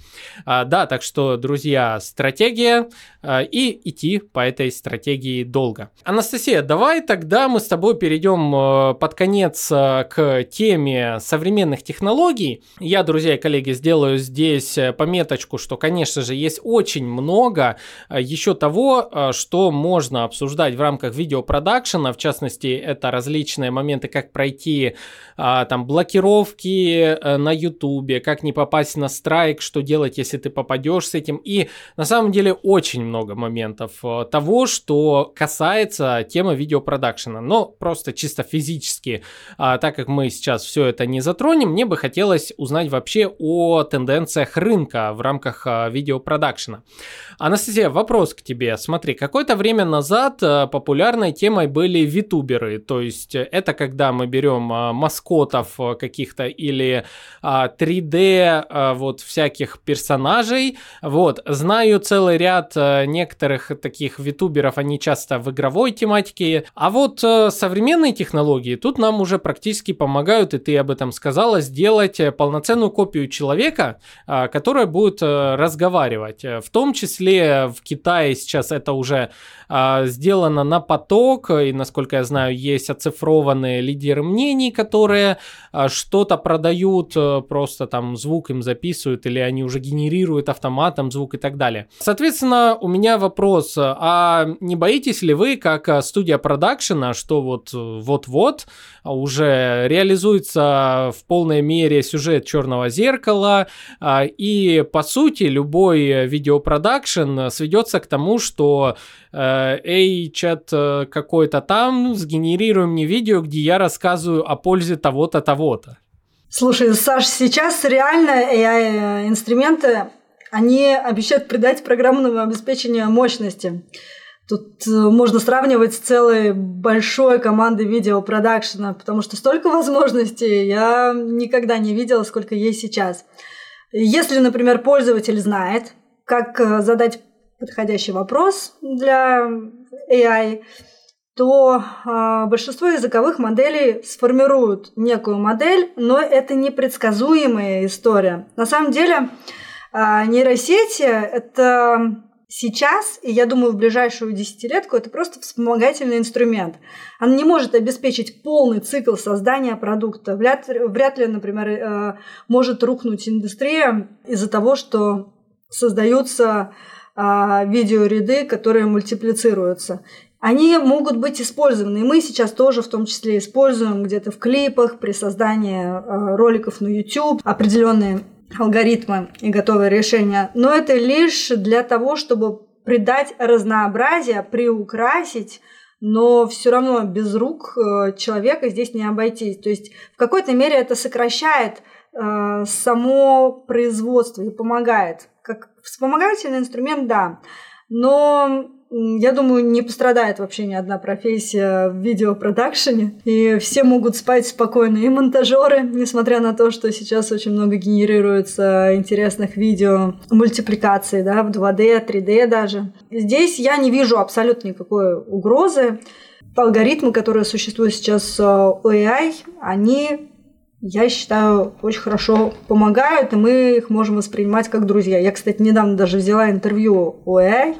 А, да, так что, друзья, стратегия и идти по этой стратегии долго. Анастасия, давай тогда мы с тобой перейдем э, под конец э, к теме современных технологий. Я, друзья и коллеги, сделаю здесь пометочку, что, конечно же, есть очень много э, еще того, э, что можно обсуждать в рамках видеопродакшена. В частности, это различные моменты, как пройти а, там блокировки э, на ютубе, как не попасть на страйк, что делать, если ты попадешь с этим. И на самом деле очень много моментов того, что касается темы видеопродакшена. Но просто чисто физически, а, так как мы сейчас все это не затронем, мне бы хотелось узнать вообще о тенденциях рынка в рамках а, видеопродакшена. Анастасия, вопрос к тебе. Смотри, какое-то время назад а, популярной темой были витуберы, то есть это когда мы берем а, маскотов каких-то или 3D вот всяких персонажей. Вот, знаю целый ряд некоторых таких витуберов, они часто в игровой тематике. А вот современные технологии тут нам уже практически помогают, и ты об этом сказала, сделать полноценную копию человека, которая будет Э, разговаривать. Э, в том числе в Китае сейчас это уже а, сделано на поток, и, насколько я знаю, есть оцифрованные лидеры мнений, которые а, что-то продают, а, просто там звук им записывают, или они уже генерируют автоматом звук и так далее. Соответственно, у меня вопрос, а не боитесь ли вы, как студия продакшена, что вот вот-вот уже реализуется в полной мере сюжет Черного зеркала, и по сути любой видеопродакшн сведется к тому, что Э, эй, чат э, какой-то там, сгенерируй мне видео, где я рассказываю о пользе того-то, того-то. Слушай, Саш, сейчас реально AI-инструменты, они обещают придать программному обеспечению мощности. Тут э, можно сравнивать с целой большой командой видеопродакшена, потому что столько возможностей я никогда не видела, сколько есть сейчас. Если, например, пользователь знает, как задать подходящий вопрос для AI, то э, большинство языковых моделей сформируют некую модель, но это непредсказуемая история. На самом деле э, нейросети это сейчас, и я думаю, в ближайшую десятилетку это просто вспомогательный инструмент. Она не может обеспечить полный цикл создания продукта. Вряд, вряд ли, например, э, может рухнуть индустрия из-за того, что создаются а, видеоряды, которые мультиплицируются. Они могут быть использованы, и мы сейчас тоже в том числе используем где-то в клипах, при создании а, роликов на YouTube, определенные алгоритмы и готовые решения. Но это лишь для того, чтобы придать разнообразие, приукрасить но все равно без рук э, человека здесь не обойтись. То есть в какой-то мере это сокращает э, само производство и помогает как вспомогательный инструмент, да. Но я думаю, не пострадает вообще ни одна профессия в видеопродакшене. И все могут спать спокойно. И монтажеры, несмотря на то, что сейчас очень много генерируется интересных видео, мультипликаций, да, в 2D, 3D даже. Здесь я не вижу абсолютно никакой угрозы. Алгоритмы, которые существуют сейчас э, у AI, они я считаю, очень хорошо помогают, и мы их можем воспринимать как друзья. Я, кстати, недавно даже взяла интервью у AI,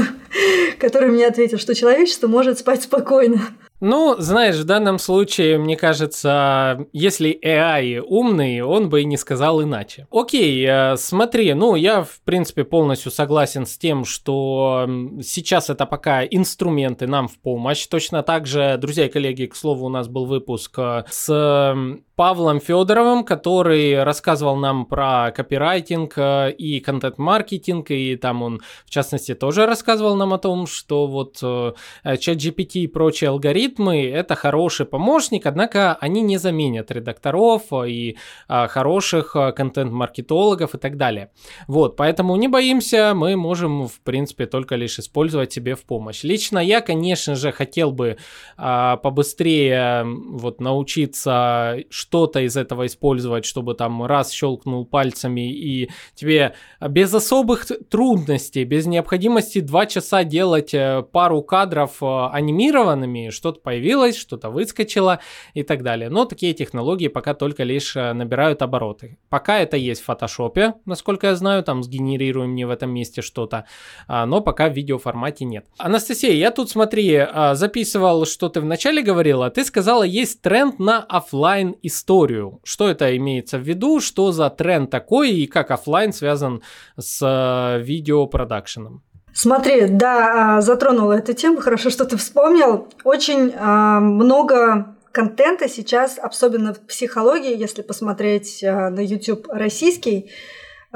(laughs) который мне ответил, что человечество может спать спокойно. Ну, знаешь, в данном случае, мне кажется, если AI умный, он бы и не сказал иначе. Окей, э, смотри, ну, я, в принципе, полностью согласен с тем, что сейчас это пока инструменты нам в помощь. Точно так же, друзья и коллеги, к слову, у нас был выпуск э, с Павлом Федоровым, который рассказывал нам про копирайтинг э, и контент-маркетинг, и там он, в частности, тоже рассказывал нам о том, что вот ChatGPT и прочие алгоритмы алгоритмы — это хороший помощник, однако они не заменят редакторов и а, хороших а, контент-маркетологов и так далее. Вот, поэтому не боимся, мы можем, в принципе, только лишь использовать себе в помощь. Лично я, конечно же, хотел бы а, побыстрее вот научиться что-то из этого использовать, чтобы там раз щелкнул пальцами и тебе без особых трудностей, без необходимости два часа делать э, пару кадров э, анимированными, что-то появилось, что-то выскочило и так далее. Но такие технологии пока только лишь э, набирают обороты. Пока это есть в фотошопе, насколько я знаю, там сгенерируем мне в этом месте что-то, а, но пока в видеоформате нет. Анастасия, я тут, смотри, а, записывал, что ты вначале говорила, ты сказала, есть тренд на офлайн историю. Что это имеется в виду, что за тренд такой и как офлайн связан с э, видеопродакшеном? Смотри, да, а, затронула эту тему, хорошо, что ты вспомнил. Очень а, много контента сейчас, особенно в психологии, если посмотреть а, на YouTube российский,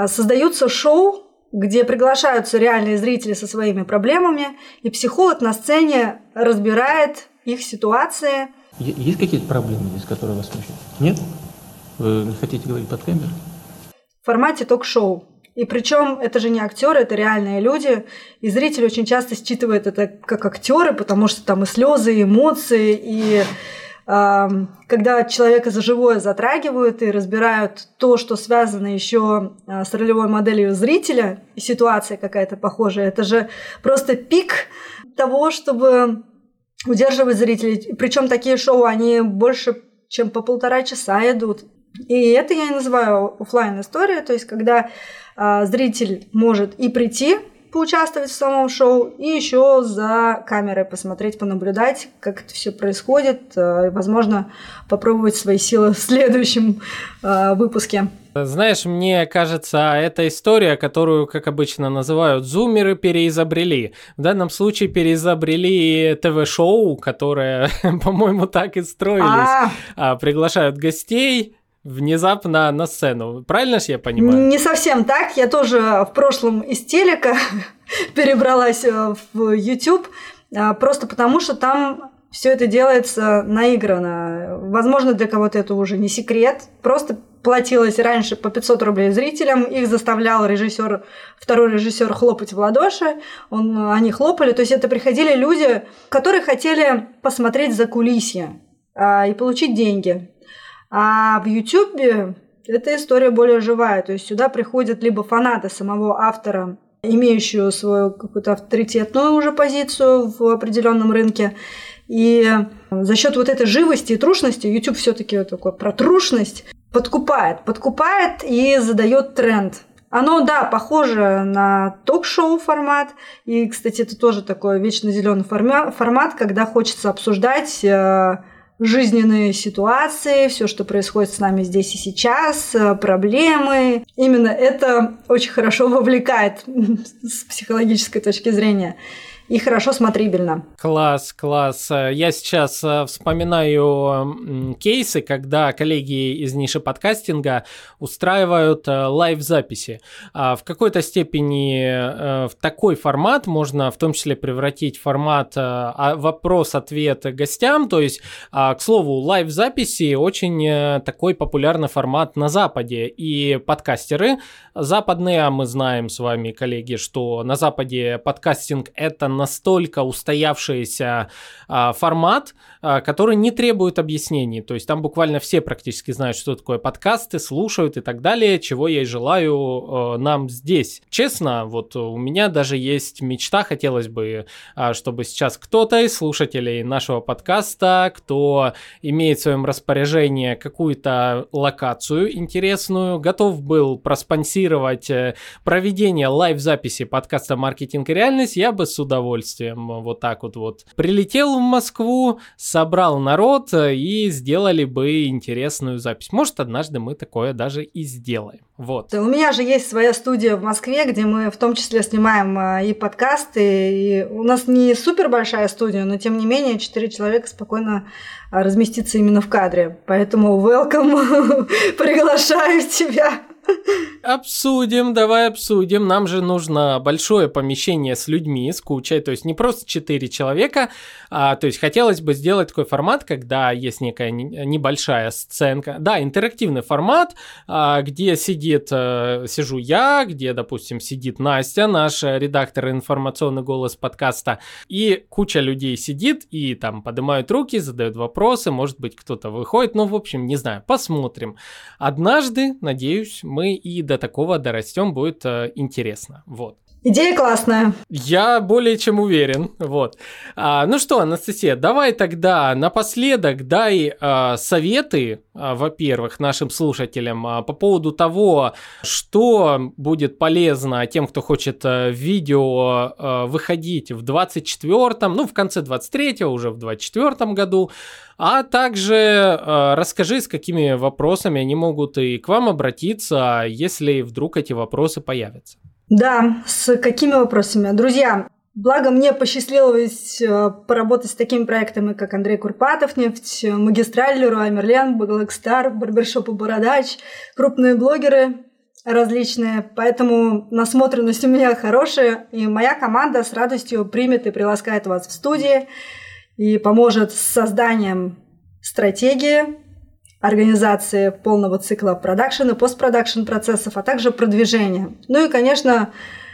создаются шоу, где приглашаются реальные зрители со своими проблемами, и психолог на сцене разбирает их ситуации. Есть какие-то проблемы здесь, которые вас смущают? Нет? Вы не хотите говорить под камерой? В формате ток-шоу. И причем это же не актеры, это реальные люди. И зритель очень часто считывает это как актеры, потому что там и слезы, и эмоции, и э, когда человека за живое затрагивают и разбирают то, что связано еще э, с ролевой моделью зрителя, и ситуация какая-то похожая, это же просто пик того, чтобы удерживать зрителей. Причем такие шоу, они больше, чем по полтора часа идут. И это я и называю офлайн история, то есть когда а, зритель может и прийти поучаствовать в самом шоу, и еще за камерой посмотреть, понаблюдать, как это все происходит, а, и, возможно, попробовать свои силы в следующем а, выпуске. Знаешь, мне кажется, эта история, которую, как обычно называют, зумеры переизобрели. В данном случае переизобрели ТВ-шоу, которое, (laughs) по-моему, так и строились. А, приглашают гостей, внезапно на сцену. Правильно же я понимаю? Не совсем так. Я тоже в прошлом из телека (laughs) перебралась э, в YouTube, а, просто потому что там все это делается наигранно. Возможно, для кого-то это уже не секрет. Просто платилось раньше по 500 рублей зрителям, их заставлял режиссер, второй режиссер хлопать в ладоши, он, они хлопали, то есть это приходили люди, которые хотели посмотреть за кулисье а, и получить деньги. А в YouTube эта история более живая. То есть сюда приходят либо фанаты самого автора, имеющего свою какую-то авторитетную уже позицию в определенном рынке. И за счет вот этой живости и трушности, YouTube все-таки такой про трушность, подкупает, подкупает и задает тренд. Оно, да, похоже на ток-шоу формат. И, кстати, это тоже такой вечно зеленый формат, когда хочется обсуждать э, жизненные ситуации, все, что происходит с нами здесь и сейчас, э, проблемы. Именно это очень хорошо (laughs) вовлекает с психологической точки зрения и хорошо смотрибельно. Класс, класс. Я сейчас э, вспоминаю кейсы, когда коллеги из ниши подкастинга устраивают э, лайв-записи. А в какой-то степени э, в такой формат можно в том числе превратить формат а, вопрос-ответ гостям. То есть, а, к слову, лайв-записи очень такой популярный формат на Западе. И подкастеры западные, а мы знаем с вами, коллеги, что на Западе подкастинг это настолько устоявшийся а, формат, который не требует объяснений. То есть там буквально все практически знают, что такое подкасты, слушают и так далее, чего я и желаю а, нам здесь. Честно, вот у меня даже есть мечта, хотелось бы, а, чтобы сейчас кто-то из слушателей нашего подкаста, кто имеет в своем распоряжении какую-то локацию интересную, готов был проспонсировать э, проведение лайв-записи подкаста «Маркетинг и реальность», я бы с удовольствием вот так вот вот прилетел в Москву, собрал народ и сделали бы интересную запись. Может, однажды мы такое даже и сделаем. Вот. У меня же есть своя студия в Москве, где мы в том числе снимаем и подкасты. И у нас не супер большая студия, но тем не менее четыре человека спокойно разместиться именно в кадре. Поэтому welcome, (laughs) приглашаю тебя. Обсудим, давай обсудим. Нам же нужно большое помещение с людьми, с кучей, то есть не просто 4 человека, а, то есть хотелось бы сделать такой формат, когда есть некая небольшая сценка. Да, интерактивный формат, а, где сидит, а, сижу я, где, допустим, сидит Настя, наш редактор информационный голос подкаста, и куча людей сидит и там поднимают руки, задают вопросы, может быть, кто-то выходит, ну, в общем, не знаю, посмотрим. Однажды, надеюсь, мы и до такого дорастем, будет э, интересно. Вот. Идея классная. Я более чем уверен. Вот. А, ну что, Анастасия, давай тогда напоследок дай а, советы, а, во-первых, нашим слушателям а, по поводу того, что будет полезно тем, кто хочет а, видео а, выходить в 24-м, ну в конце 23-го, уже в 24-м году. А также э, расскажи, с какими вопросами они могут и к вам обратиться, если вдруг эти вопросы появятся. Да, с какими вопросами? Друзья, Благо мне посчастливилось э, поработать с такими проектами, как Андрей Курпатов, Нефть, Магистраль, Леруа Мерлен, Стар, Барбершоп и Бородач, крупные блогеры различные, поэтому насмотренность у меня хорошая, и моя команда с радостью примет и приласкает вас в студии и поможет с созданием стратегии, организации полного цикла продакшн и постпродакшн процессов, а также продвижения. Ну и, конечно,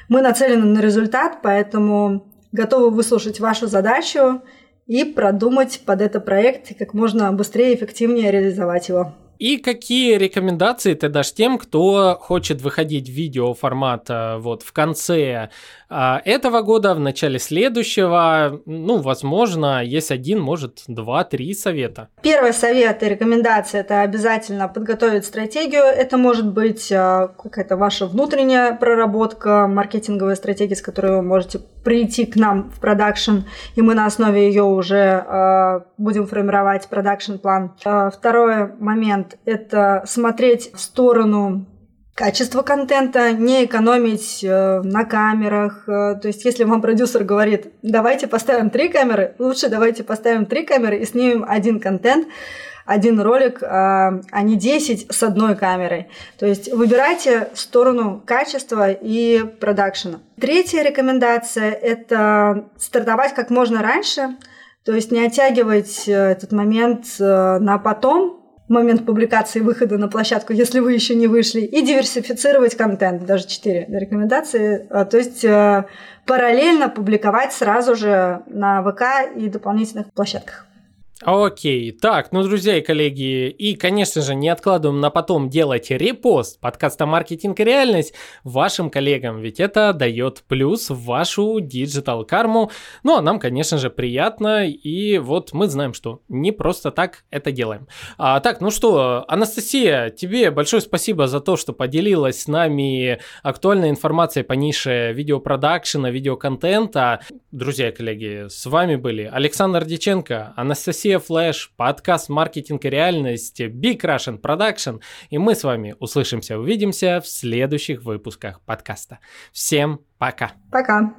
мы нацелены на результат, поэтому готовы выслушать вашу задачу и продумать под этот проект и как можно быстрее и эффективнее реализовать его. И какие рекомендации ты дашь тем, кто хочет выходить в видео формата вот в конце этого года, в начале следующего, ну, возможно, есть один, может, два, три совета. Первый совет и рекомендация – это обязательно подготовить стратегию. Это может быть а, какая-то ваша внутренняя проработка, маркетинговая стратегия, с которой вы можете прийти к нам в продакшн, и мы на основе ее уже а, будем формировать продакшн-план. Второй момент – это смотреть в сторону качество контента, не экономить э, на камерах. Э, то есть, если вам продюсер говорит, давайте поставим три камеры, лучше давайте поставим три камеры и снимем один контент, один ролик, э, а не 10 с одной камерой. То есть выбирайте сторону качества и продакшена. Третья рекомендация – это стартовать как можно раньше, то есть не оттягивать этот момент на потом, момент публикации выхода на площадку, если вы еще не вышли, и диверсифицировать контент, даже четыре рекомендации, а, то есть э, параллельно публиковать сразу же на ВК и дополнительных площадках. Окей, так, ну, друзья и коллеги, и, конечно же, не откладываем на потом делать репост подкаста «Маркетинг и реальность» вашим коллегам, ведь это дает плюс в вашу digital карму. Ну, а нам, конечно же, приятно, и вот мы знаем, что не просто так это делаем. А, так, ну что, Анастасия, тебе большое спасибо за то, что поделилась с нами актуальной информацией по нише видеопродакшена, видеоконтента. Друзья и коллеги, с вами были Александр Диченко, Анастасия Россия Флэш, подкаст «Маркетинг и реальность», Big Russian Production, и мы с вами услышимся, увидимся в следующих выпусках подкаста. Всем пока! Пока!